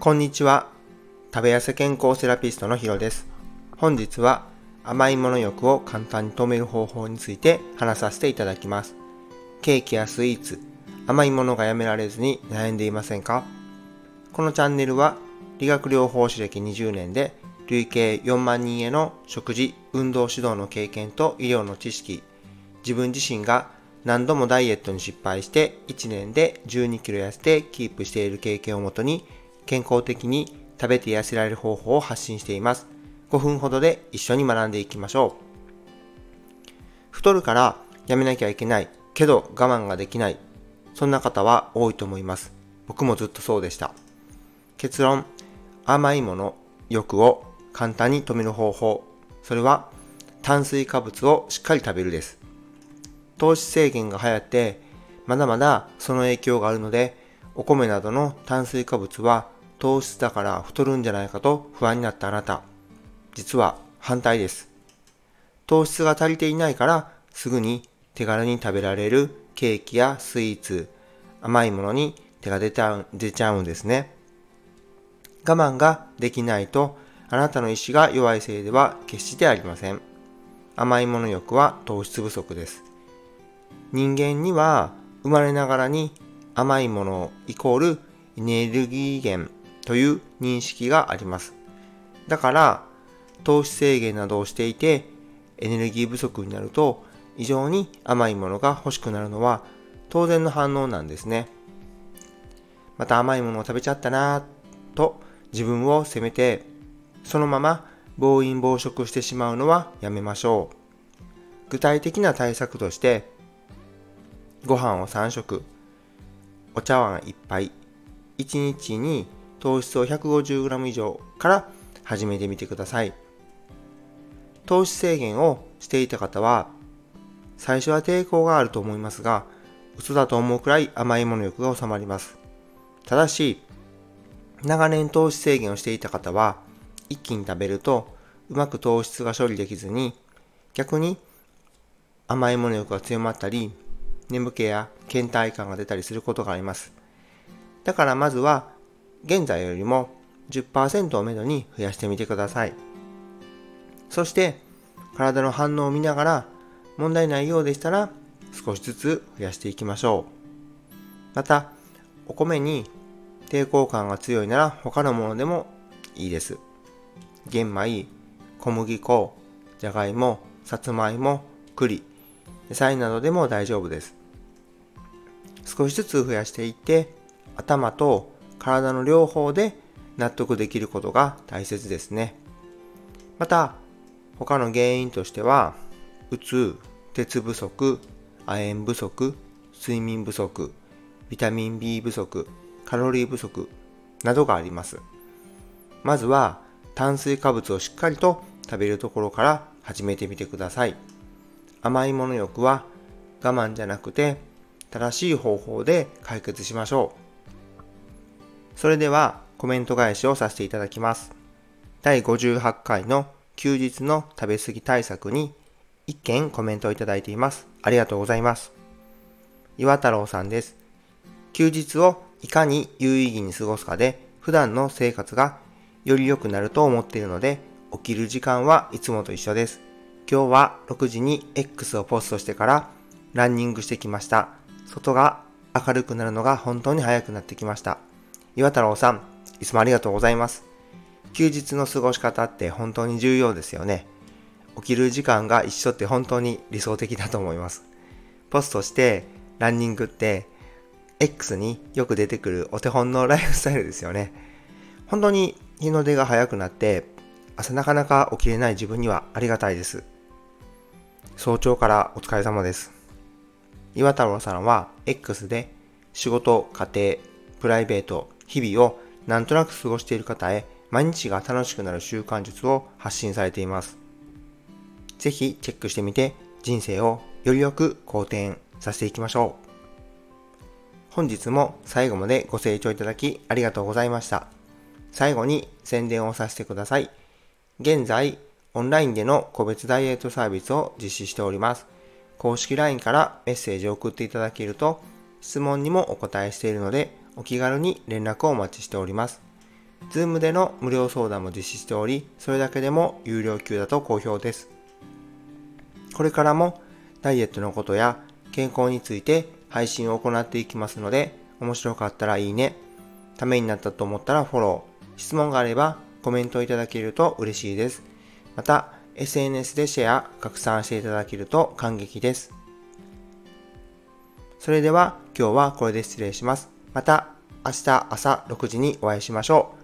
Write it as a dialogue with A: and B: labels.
A: こんにちは。食べ痩せ健康セラピストのヒロです。本日は甘いもの欲を簡単に止める方法について話させていただきます。ケーキやスイーツ、甘いものがやめられずに悩んでいませんか？このチャンネルは理学療法士歴20年で累計4万人への食事、運動指導の経験と医療の知識、自分自身が何度もダイエットに失敗して1年で12キロ痩せてキープしている経験をもとに健康的に食べて痩せられる方法を発信しています。5分ほどで一緒に学んでいきましょう。太るからやめなきゃいけないけど我慢ができない。そんな方は多いと思います。僕もずっとそうでした。結論、甘いもの、欲を簡単に止める方法。それは炭水化物をしっかり食べるです。糖質制限が流行って、まだまだその影響があるので、お米などの炭水化物は糖質だから太るんじゃないかと不安になったあなた。実は反対です。糖質が足りていないからすぐに手軽に食べられるケーキやスイーツ、甘いものに手が出ちゃう出ちゃうんですね。我慢ができないとあなたの意志が弱いせいでは決してありません。甘いもの欲は糖質不足です。人間には生まれながらに甘いものイコールエネルギー源という認識があります。だから糖質制限などをしていてエネルギー不足になると異常に甘いものが欲しくなるのは当然の反応なんですね。また甘いものを食べちゃったなぁと自分を責めてそのまま暴飲暴食してしまうのはやめましょう。具体的な対策としてご飯を3食、お茶碗1杯、1日に糖質を 150g 以上から始めてみてください。糖質制限をしていた方は、最初は抵抗があると思いますが、嘘だと思うくらい甘いもの欲が収まります。ただし、長年糖質制限をしていた方は、一気に食べるとうまく糖質が処理できずに、逆に甘いもの欲が強まったり、眠気や倦怠感が出たりすることがあります。だからまずは現在よりも10%をめどに増やしてみてください。そして体の反応を見ながら問題ないようでしたら少しずつ増やしていきましょう。また、お米に抵抗感が強いなら他のものでもいいです。玄米、小麦粉、じゃがいも、さつまいも、栗、野菜などでも大丈夫です。少しずつ増やしていって頭と体の両方で納得できることが大切ですね。また他の原因としてはうつ鉄不足亜鉛不足睡眠不足ビタミン B 不足カロリー不足などがあります。まずは炭水化物をしっかりと食べるところから始めてみてください。甘いもの欲は我慢じゃなくて正しい方法で解決しましょう。それではコメント返しをさせていただきます。第58回の休日の食べ過ぎ対策に1件コメントをいただいています。ありがとうございます。岩太郎さんです。休日をいかに有意義に過ごすかで普段の生活がより良くなると思っているので起きる時間はいつもと一緒です。今日は6時に X をポストしてからランニングしてきました。外が明るくなるのが本当に早くなってきました。岩太郎さん、いつもありがとうございます。休日の過ごし方って本当に重要ですよね。起きる時間が一緒って本当に理想的だと思います。ポストしてランニングって X によく出てくるお手本のライフスタイルですよね。本当に日の出が早くなって朝なかなか起きれない自分にはありがたいです。早朝からお疲れ様です。岩太郎さんは X で仕事、家庭、プライベート、日々をなんとなく過ごしている方へ毎日が楽しくなる習慣術を発信されています。ぜひチェックしてみて人生をよりよく好転させていきましょう。本日も最後までご清聴いただきありがとうございました。最後に宣伝をさせてください。現在、オンラインでの個別ダイエットサービスを実施しております。公式 LINE からメッセージを送っていただけると質問にもお答えしているのでお気軽に連絡をお待ちしております。Zoom での無料相談も実施しており、それだけでも有料級だと好評です。これからもダイエットのことや健康について配信を行っていきますので、面白かったらいいね、ためになったと思ったらフォロー、質問があればコメントいただけると嬉しいです。また、SNS でシェア、拡散していただけると感激です。それでは今日はこれで失礼します。また明日朝6時にお会いしましょう。